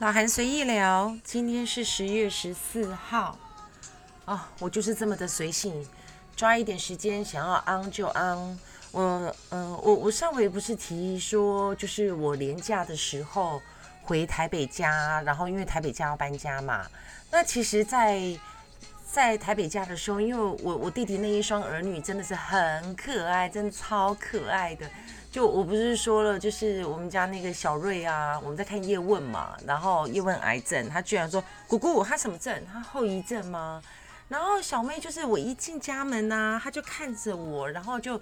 老韩随意聊，今天是十月十四号啊，我就是这么的随性，抓一点时间想要安就安。我嗯，我我上回不是提说，就是我年假的时候回台北家，然后因为台北家要搬家嘛，那其实，在在台北家的时候，因为我我弟弟那一双儿女真的是很可爱，真的超可爱的。就我不是说了，就是我们家那个小瑞啊，我们在看叶问嘛，然后叶问癌症，他居然说姑姑他什么症？他后遗症吗？然后小妹就是我一进家门呐，他就看着我，然后就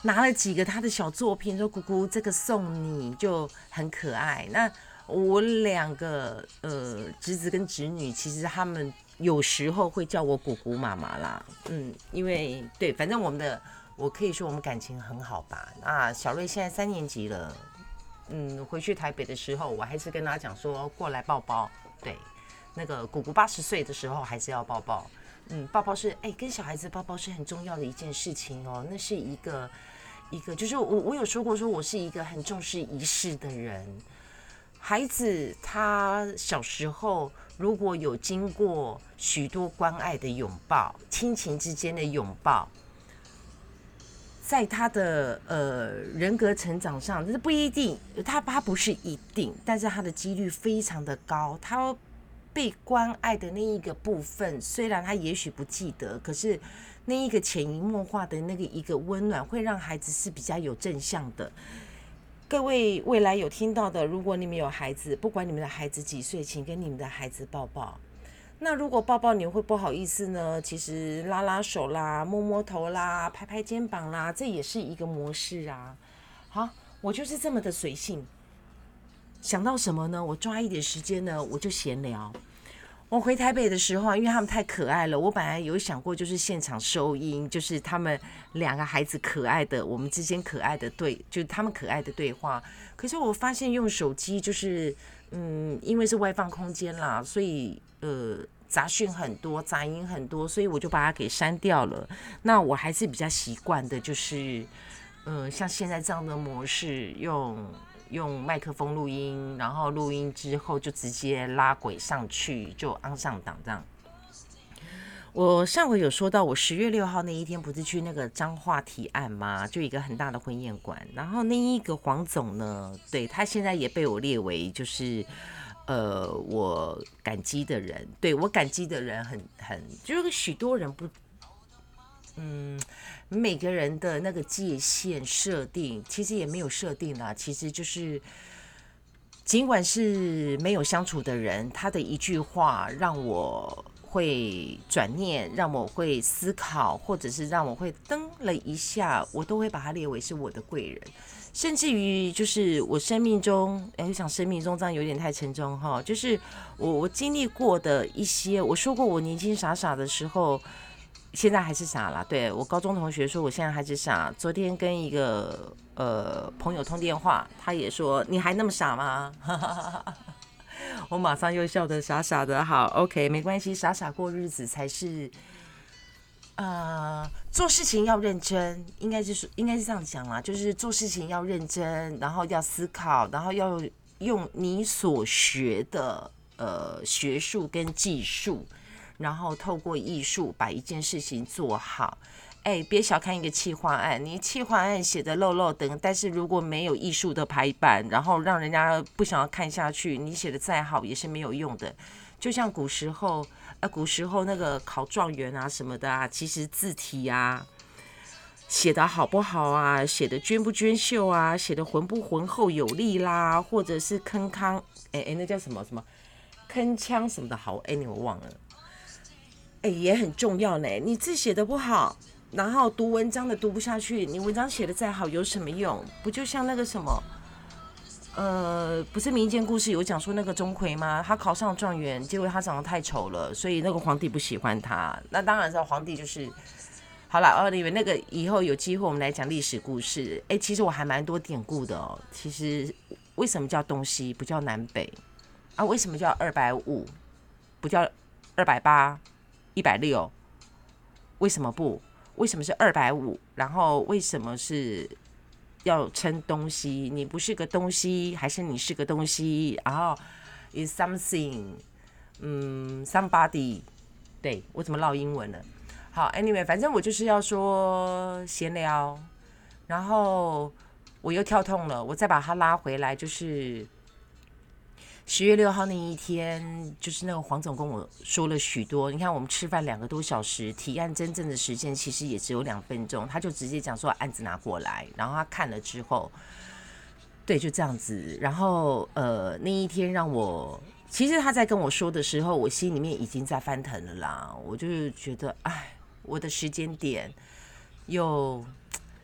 拿了几个他的小作品，说姑姑这个送你，就很可爱。那我两个呃侄子跟侄女，其实他们有时候会叫我姑姑妈妈啦，嗯，因为对，反正我们的。我可以说我们感情很好吧？那小瑞现在三年级了，嗯，回去台北的时候，我还是跟他讲说过来抱抱。对，那个姑姑八十岁的时候还是要抱抱。嗯，抱抱是哎，跟小孩子抱抱是很重要的一件事情哦。那是一个一个，就是我我有说过说我是一个很重视仪式的人。孩子他小时候如果有经过许多关爱的拥抱，亲情之间的拥抱。在他的呃人格成长上，这是不一定，他他不是一定，但是他的几率非常的高。他被关爱的那一个部分，虽然他也许不记得，可是那一个潜移默化的那个一个温暖，会让孩子是比较有正向的。各位未来有听到的，如果你们有孩子，不管你们的孩子几岁，请跟你们的孩子抱抱。那如果抱抱你会不好意思呢？其实拉拉手啦，摸摸头啦，拍拍肩膀啦，这也是一个模式啊。好，我就是这么的随性，想到什么呢？我抓一点时间呢，我就闲聊。我回台北的时候，因为他们太可爱了，我本来有想过就是现场收音，就是他们两个孩子可爱的，我们之间可爱的对，就是他们可爱的对话。可是我发现用手机就是，嗯，因为是外放空间啦，所以。呃，杂讯很多，杂音很多，所以我就把它给删掉了。那我还是比较习惯的，就是，呃，像现在这样的模式，用用麦克风录音，然后录音之后就直接拉轨上去，就安上档这样。我上回有说到，我十月六号那一天不是去那个彰化提案吗？就一个很大的婚宴馆，然后那一个黄总呢，对他现在也被我列为就是。呃，我感激的人，对我感激的人很很，就是许多人不，嗯，每个人的那个界限设定，其实也没有设定啦，其实就是，尽管是没有相处的人，他的一句话让我会转念，让我会思考，或者是让我会噔了一下，我都会把它列为是我的贵人。甚至于就是我生命中，哎，我想生命中这样有点太沉重哈。就是我我经历过的一些，我说过我年轻傻傻的时候，现在还是傻了。对我高中同学说我现在还是傻。昨天跟一个呃朋友通电话，他也说你还那么傻吗？我马上又笑得傻傻的。好，OK，没关系，傻傻过日子才是。呃，做事情要认真，应该就是应该是这样讲啦，就是做事情要认真，然后要思考，然后要用你所学的呃学术跟技术，然后透过艺术把一件事情做好。哎，别小看一个企划案，你企划案写的漏漏等，但是如果没有艺术的排版，然后让人家不想要看下去，你写的再好也是没有用的。就像古时候。啊，古时候那个考状元啊什么的啊，其实字体啊写的好不好啊，写的娟不娟秀啊，写的浑不浑厚有力啦，或者是铿锵，哎哎，那叫什么什么铿锵什么的好，哎，你我忘了，哎，也很重要呢。你字写的不好，然后读文章的读不下去，你文章写的再好有什么用？不就像那个什么？呃，不是民间故事有讲说那个钟馗吗？他考上状元，结果他长得太丑了，所以那个皇帝不喜欢他。那当然是皇帝就是好了。哦，你们那个以后有机会我们来讲历史故事。哎，其实我还蛮多典故的哦。其实为什么叫东西不叫南北啊？为什么叫二百五不叫二百八、一百六？为什么不？为什么是二百五？然后为什么是？要称东西，你不是个东西，还是你是个东西？然后 is something，嗯，somebody，对我怎么唠英文了？好，anyway，反正我就是要说闲聊，然后我又跳痛了，我再把它拉回来，就是十月六号那一天，就是那个黄总跟我说了许多。你看，我们吃饭两个多小时，提案真正的时间其实也只有两分钟，他就直接讲说案子拿过来，然后他看了之后，对，就这样子。然后呃，那一天让我，其实他在跟我说的时候，我心里面已经在翻腾了啦，我就觉得，哎。我的时间点又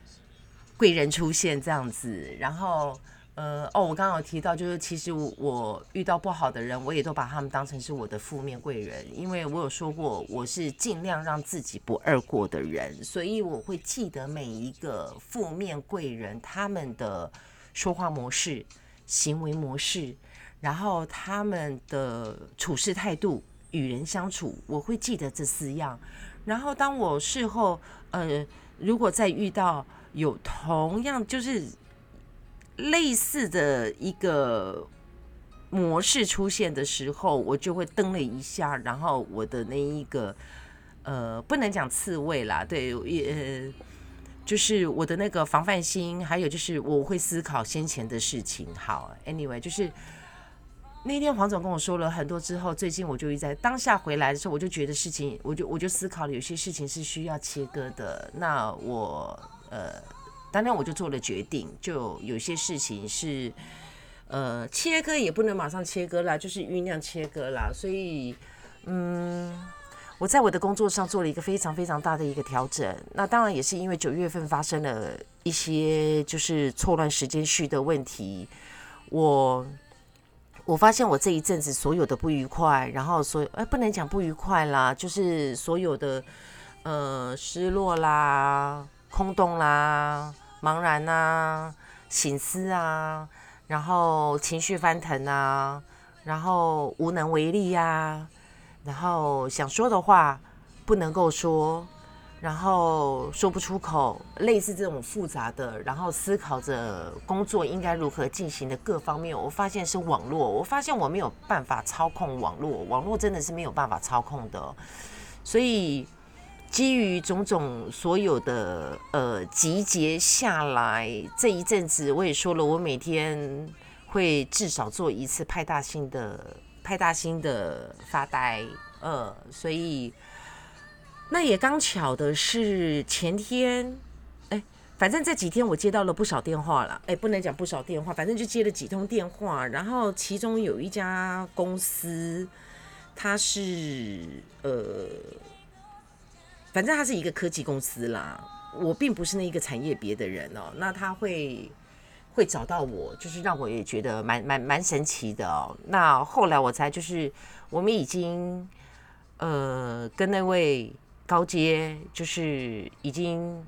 贵人出现这样子，然后呃哦，我刚刚有提到，就是其实我遇到不好的人，我也都把他们当成是我的负面贵人，因为我有说过，我是尽量让自己不二过的人，所以我会记得每一个负面贵人他们的说话模式、行为模式，然后他们的处事态度、与人相处，我会记得这四样。然后，当我事后，呃，如果再遇到有同样就是类似的一个模式出现的时候，我就会蹬了一下，然后我的那一个，呃，不能讲刺猬啦，对，也就是我的那个防范心，还有就是我会思考先前的事情。好，anyway，就是。那天黄总跟我说了很多之后，最近我就一在当下回来的时候，我就觉得事情，我就我就思考了，有些事情是需要切割的。那我呃，当然我就做了决定，就有些事情是呃切割也不能马上切割啦，就是酝酿切割啦。所以嗯，我在我的工作上做了一个非常非常大的一个调整。那当然也是因为九月份发生了一些就是错乱时间序的问题，我。我发现我这一阵子所有的不愉快，然后所哎不能讲不愉快啦，就是所有的呃失落啦、空洞啦、茫然啊、醒思啊，然后情绪翻腾啊，然后无能为力呀，然后想说的话不能够说。然后说不出口，类似这种复杂的，然后思考着工作应该如何进行的各方面，我发现是网络。我发现我没有办法操控网络，网络真的是没有办法操控的。所以基于种种所有的呃集结下来，这一阵子我也说了，我每天会至少做一次派大星的派大星的发呆，呃，所以。那也刚巧的是前天，哎，反正这几天我接到了不少电话了，哎，不能讲不少电话，反正就接了几通电话。然后其中有一家公司，它是呃，反正它是一个科技公司啦。我并不是那一个产业别的人哦，那他会会找到我，就是让我也觉得蛮蛮蛮神奇的哦。那后来我才就是我们已经呃跟那位。高阶就是已经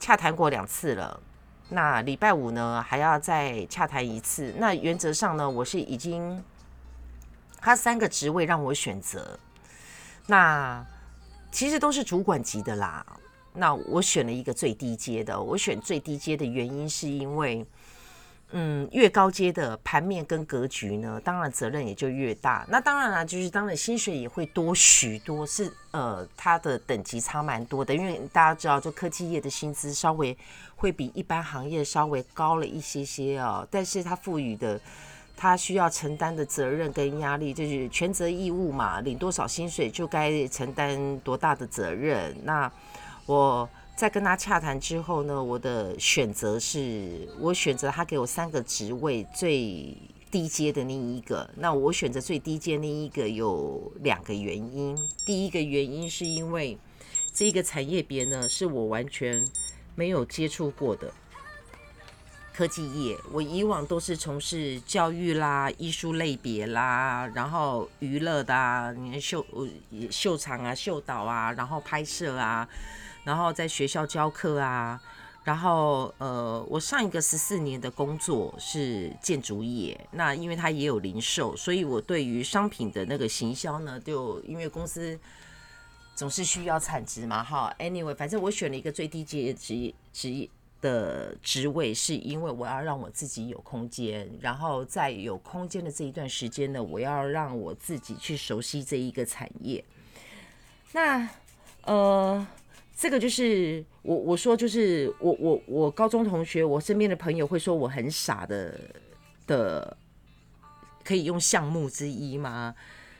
洽谈过两次了，那礼拜五呢还要再洽谈一次。那原则上呢，我是已经他三个职位让我选择，那其实都是主管级的啦。那我选了一个最低阶的，我选最低阶的原因是因为。嗯，越高阶的盘面跟格局呢，当然责任也就越大。那当然了，就是当然薪水也会多许多，是呃，它的等级差蛮多的。因为大家知道，就科技业的薪资稍微会比一般行业稍微高了一些些哦，但是它赋予的，他需要承担的责任跟压力，就是权责义务嘛，领多少薪水就该承担多大的责任。那我。在跟他洽谈之后呢，我的选择是我选择他给我三个职位最低阶的那一个。那我选择最低阶那一个有两个原因。第一个原因是因为这个产业别呢是我完全没有接触过的科技业。我以往都是从事教育啦、艺术类别啦，然后娱乐的啊，你看秀秀场啊、秀导啊，然后拍摄啊。然后在学校教课啊，然后呃，我上一个十四年的工作是建筑业，那因为它也有零售，所以我对于商品的那个行销呢，就因为公司总是需要产值嘛，哈，anyway，反正我选了一个最低阶职职业的职位，是因为我要让我自己有空间，然后在有空间的这一段时间呢，我要让我自己去熟悉这一个产业。那呃，这个就是我我说就是我我我高中同学，我身边的朋友会说我很傻的的，可以用项目之一吗？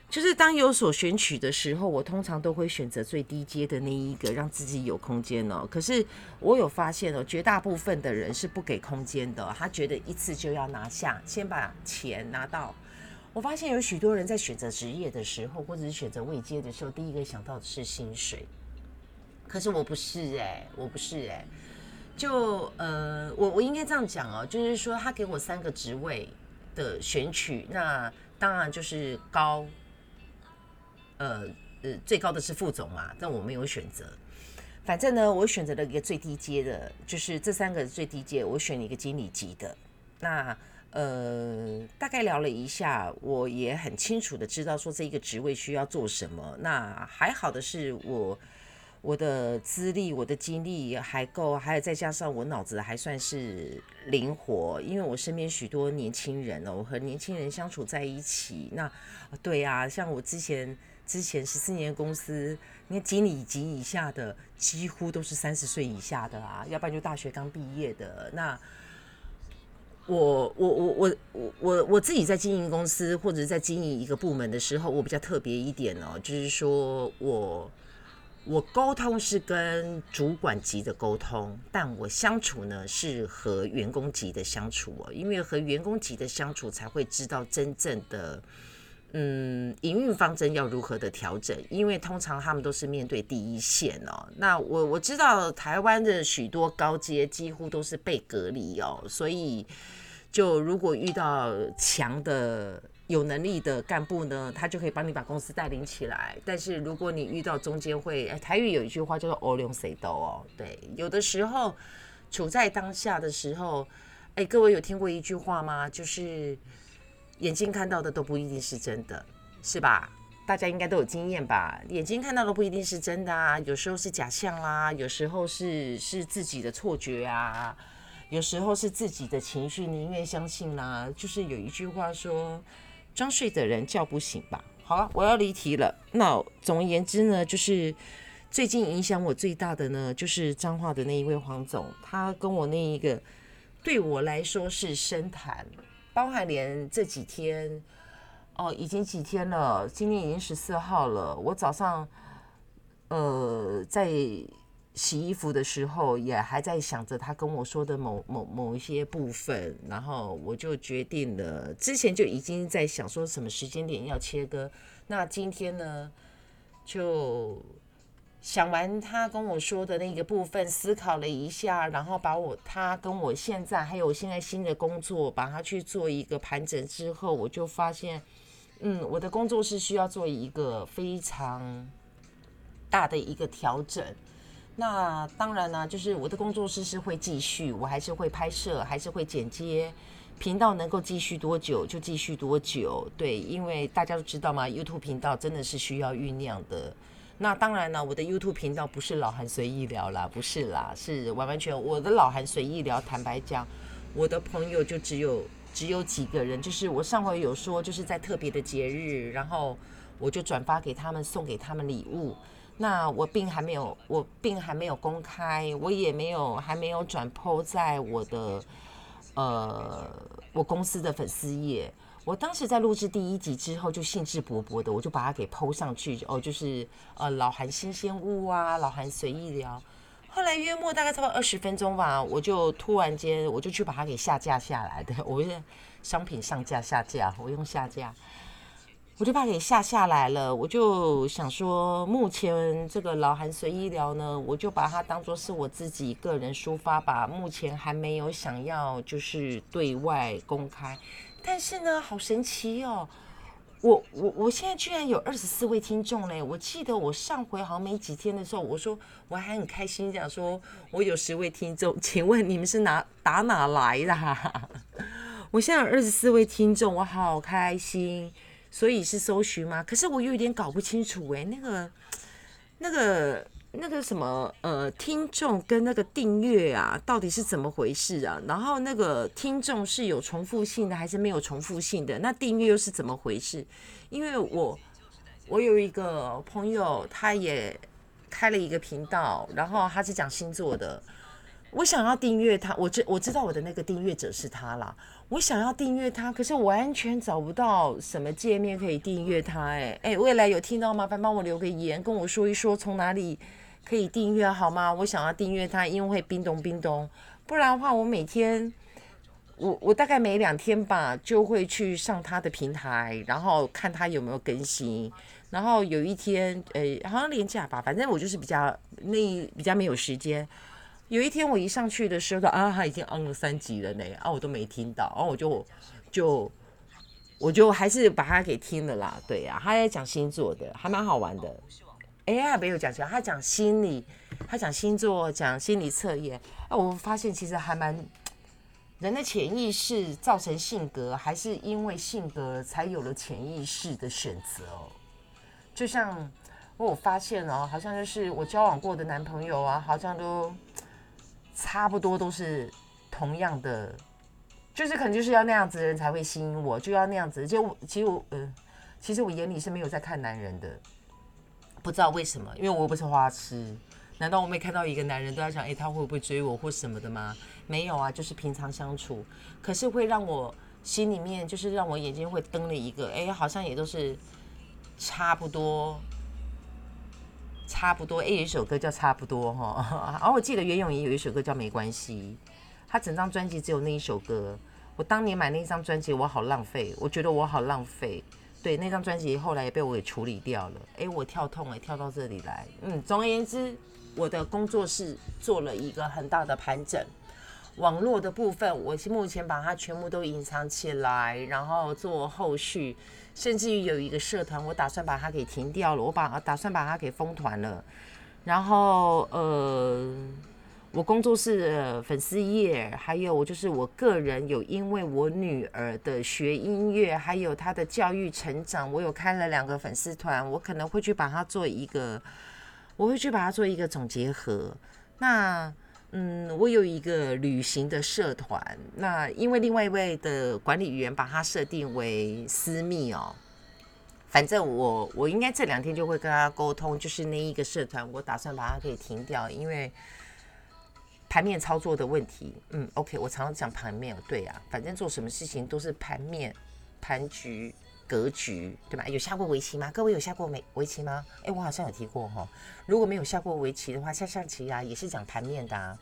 就是当有所选取的时候，我通常都会选择最低阶的那一个，让自己有空间哦。可是我有发现哦，绝大部分的人是不给空间的，他觉得一次就要拿下，先把钱拿到。我发现有许多人在选择职业的时候，或者是选择位阶的时候，第一个想到的是薪水。可是我不是哎，我不是哎，就呃，我我应该这样讲哦，就是说他给我三个职位的选取，那当然就是高。呃呃，最高的是副总嘛，但我没有选择。反正呢，我选择了一个最低阶的，就是这三个最低阶，我选了一个经理级的。那呃，大概聊了一下，我也很清楚的知道说这一个职位需要做什么。那还好的是我我的资历、我的经历还够，还有再加上我脑子还算是灵活，因为我身边许多年轻人哦，我和年轻人相处在一起。那对呀，像我之前。之前十四年公司，你看经理级以下的几乎都是三十岁以下的啊，要不然就大学刚毕业的。那我我我我我我我自己在经营公司或者在经营一个部门的时候，我比较特别一点哦，就是说我我沟通是跟主管级的沟通，但我相处呢是和员工级的相处哦，因为和员工级的相处才会知道真正的。嗯，营运方针要如何的调整？因为通常他们都是面对第一线哦。那我我知道台湾的许多高阶几乎都是被隔离哦，所以就如果遇到强的有能力的干部呢，他就可以帮你把公司带领起来。但是如果你遇到中间会，台语有一句话叫做“欧龙谁都”哦，对，有的时候处在当下的时候，哎，各位有听过一句话吗？就是。眼睛看到的都不一定是真的，是吧？大家应该都有经验吧？眼睛看到的不一定是真的啊，有时候是假象啦，有时候是是自己的错觉啊，有时候是自己的情绪，宁愿相信啦。就是有一句话说：“装睡的人叫不醒吧。”好了，我要离题了。那总而言之呢，就是最近影响我最大的呢，就是彰化的那一位黄总，他跟我那一个对我来说是深谈。包含连这几天，哦，已经几天了，今天已经十四号了。我早上，呃，在洗衣服的时候，也还在想着他跟我说的某某某一些部分，然后我就决定了，之前就已经在想说什么时间点要切割。那今天呢，就。想完他跟我说的那个部分，思考了一下，然后把我他跟我现在还有我现在新的工作，把它去做一个盘整之后，我就发现，嗯，我的工作是需要做一个非常大的一个调整。那当然呢，就是我的工作室是会继续，我还是会拍摄，还是会剪接，频道能够继续多久就继续多久。对，因为大家都知道嘛，YouTube 频道真的是需要酝酿的。那当然了，我的 YouTube 频道不是老韩随意聊啦，不是啦，是完完全我的老韩随意聊。坦白讲，我的朋友就只有只有几个人，就是我上回有说，就是在特别的节日，然后我就转发给他们，送给他们礼物。那我并还没有，我并还没有公开，我也没有还没有转 PO 在我的呃我公司的粉丝页。我当时在录制第一集之后，就兴致勃勃的，我就把它给剖上去。哦，就是呃老韩新鲜物啊，老韩随意聊。后来约莫大概差不多二十分钟吧，我就突然间我就去把它给下架下来的。我是商品上架下架，我用下架，我就把它给下下来了。我就想说，目前这个老韩随意聊呢，我就把它当做是我自己个人抒发吧。目前还没有想要就是对外公开。但是呢，好神奇哦！我我我现在居然有二十四位听众嘞！我记得我上回好像没几天的时候，我说我还很开心，讲说我有十位听众，请问你们是哪打哪来的？我现在有二十四位听众，我好开心！所以是搜寻吗？可是我有一点搞不清楚哎，那个那个那个什么呃，听众跟那个订阅啊，到底是怎么回事啊？然后那个听众是有重复性的还是没有重复性的？那订阅又是怎么回事？因为我我有一个朋友，他也开了一个频道，然后他是讲星座的。我想要订阅他，我知我知道我的那个订阅者是他啦。我想要订阅他，可是完全找不到什么界面可以订阅他。哎哎，未来有听到麻烦帮我留个言，跟我说一说从哪里可以订阅好吗？我想要订阅他，因为会冰咚冰咚，不然的话我每天我我大概每两天吧就会去上他的平台，然后看他有没有更新。然后有一天，呃，好像连假吧，反正我就是比较那比较没有时间。有一天我一上去的时候，啊，他已经 on 了三集了呢，啊，我都没听到，然后我就就我就还是把它给听了啦。对呀，他在讲星座的，还蛮好玩的。哎呀，没有讲起来，他讲心理，他讲星座，讲心理测验。啊，我发现其实还蛮人的潜意识造成性格，还是因为性格才有了潜意识的选择哦。就像我发现哦，好像就是我交往过的男朋友啊，好像都。差不多都是同样的，就是可能就是要那样子的人才会吸引我，就要那样子。就其实我，呃，其实我眼里是没有在看男人的，不知道为什么，因为我又不是花痴。难道我没看到一个男人都要想，哎，他会不会追我或什么的吗？没有啊，就是平常相处。可是会让我心里面，就是让我眼睛会瞪了一个，哎，好像也都是差不多。差不多，哎，有一首歌叫《差不多》哈，然后我记得袁咏仪有一首歌叫《没关系》，她整张专辑只有那一首歌。我当年买那张专辑，我好浪费，我觉得我好浪费。对，那张专辑后来也被我给处理掉了。哎，我跳痛哎，跳到这里来。嗯，总而言之，我的工作室做了一个很大的盘整。网络的部分，我目前把它全部都隐藏起来，然后做后续，甚至于有一个社团，我打算把它给停掉了，我把打算把它给封团了。然后呃，我工作室的粉丝页，还有我就是我个人有，因为我女儿的学音乐，还有她的教育成长，我有开了两个粉丝团，我可能会去把它做一个，我会去把它做一个总结合。那。嗯，我有一个旅行的社团，那因为另外一位的管理员把它设定为私密哦，反正我我应该这两天就会跟他沟通，就是那一个社团，我打算把它给停掉，因为盘面操作的问题。嗯，OK，我常常讲盘面，对呀，反正做什么事情都是盘面盘局。格局对吧？有下过围棋吗？各位有下过没围棋吗？哎，我好像有提过哈。如果没有下过围棋的话，下象棋啊也是讲盘面的啊。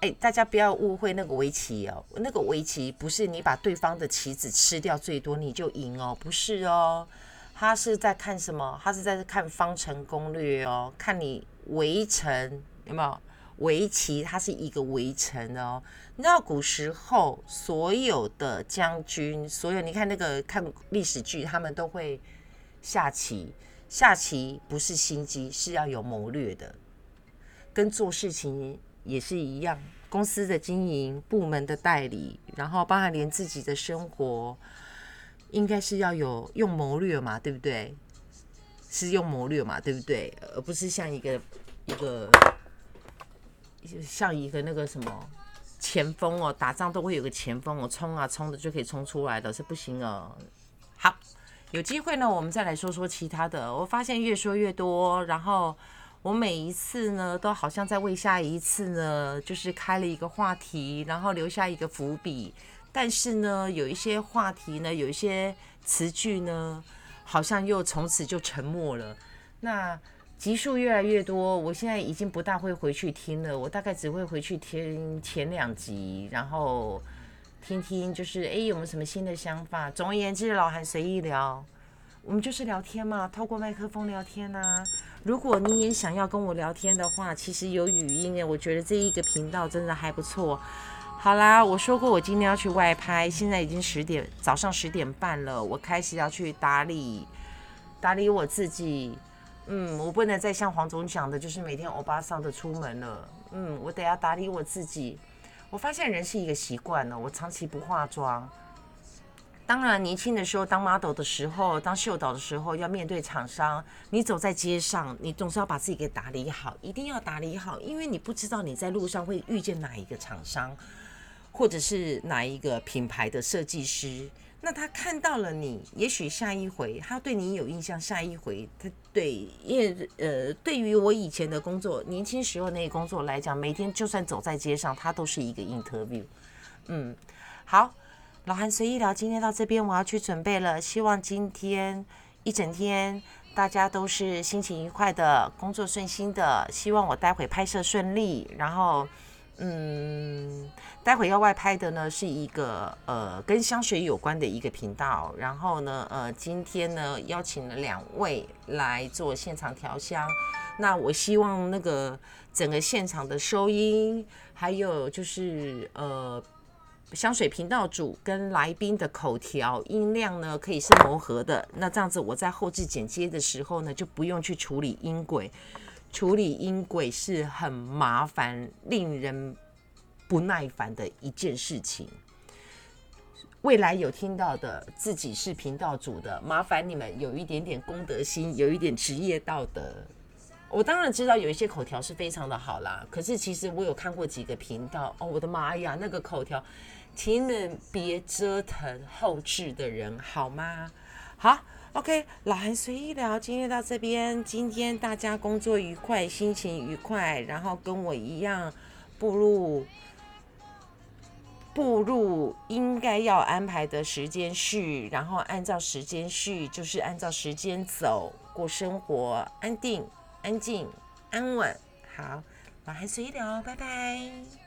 哎，大家不要误会那个围棋哦，那个围棋不是你把对方的棋子吃掉最多你就赢哦，不是哦。他是在看什么？他是在看方程攻略哦，看你围城有没有？围棋它是一个围城哦。你知道古时候所有的将军，所有你看那个看历史剧，他们都会下棋。下棋不是心机，是要有谋略的。跟做事情也是一样，公司的经营、部门的代理，然后包含连自己的生活，应该是要有用谋略嘛，对不对？是用谋略嘛，对不对？而不是像一个一个像一个那个什么。前锋哦，打仗都会有个前锋，我冲啊冲的就可以冲出来的，是不行哦。好，有机会呢，我们再来说说其他的。我发现越说越多，然后我每一次呢，都好像在为下一次呢，就是开了一个话题，然后留下一个伏笔。但是呢，有一些话题呢，有一些词句呢，好像又从此就沉默了。那。集数越来越多，我现在已经不大会回去听了。我大概只会回去听前两集，然后听听就是哎有没有什么新的想法。总而言之，老韩随意聊，我们就是聊天嘛，透过麦克风聊天呐。如果你也想要跟我聊天的话，其实有语音诶，我觉得这一个频道真的还不错。好啦，我说过我今天要去外拍，现在已经十点，早上十点半了，我开始要去打理打理我自己。嗯，我不能再像黄总讲的，就是每天欧巴桑的出门了。嗯，我得要打理我自己。我发现人是一个习惯了，我长期不化妆，当然，年轻的时候当 model 的时候，当秀导的时候，要面对厂商。你走在街上，你总是要把自己给打理好，一定要打理好，因为你不知道你在路上会遇见哪一个厂商，或者是哪一个品牌的设计师。那他看到了你，也许下一回他对你有印象，下一回他对，因为呃，对于我以前的工作，年轻时候那个工作来讲，每天就算走在街上，他都是一个 interview。嗯，好。老韩随意聊，今天到这边，我要去准备了。希望今天一整天大家都是心情愉快的，工作顺心的。希望我待会拍摄顺利。然后，嗯，待会要外拍的呢是一个呃跟香水有关的一个频道。然后呢，呃，今天呢邀请了两位来做现场调香。那我希望那个整个现场的收音，还有就是呃。香水频道主跟来宾的口条音量呢，可以是磨合的。那这样子，我在后置剪接的时候呢，就不用去处理音轨。处理音轨是很麻烦、令人不耐烦的一件事情。未来有听到的自己是频道主的，麻烦你们有一点点公德心，有一点职业道德。我当然知道有一些口条是非常的好啦，可是其实我有看过几个频道，哦，我的妈呀，那个口条。请你别折腾后置的人好吗？好，OK，老韩随意聊，今天到这边。今天大家工作愉快，心情愉快，然后跟我一样步入步入应该要安排的时间序，然后按照时间序，就是按照时间走过生活，安定、安静、安稳。好，老韩随意聊，拜拜。